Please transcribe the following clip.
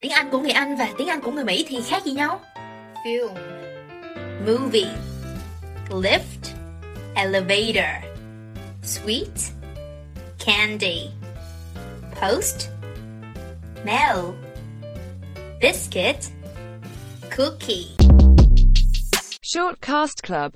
Tiếng Anh của người Anh và tiếng Anh của người Mỹ thì khác gì nhau? Film. Movie. Lift. Elevator. Sweet Candy. Post. Mail. Biscuit. Cookie. Shortcast Club.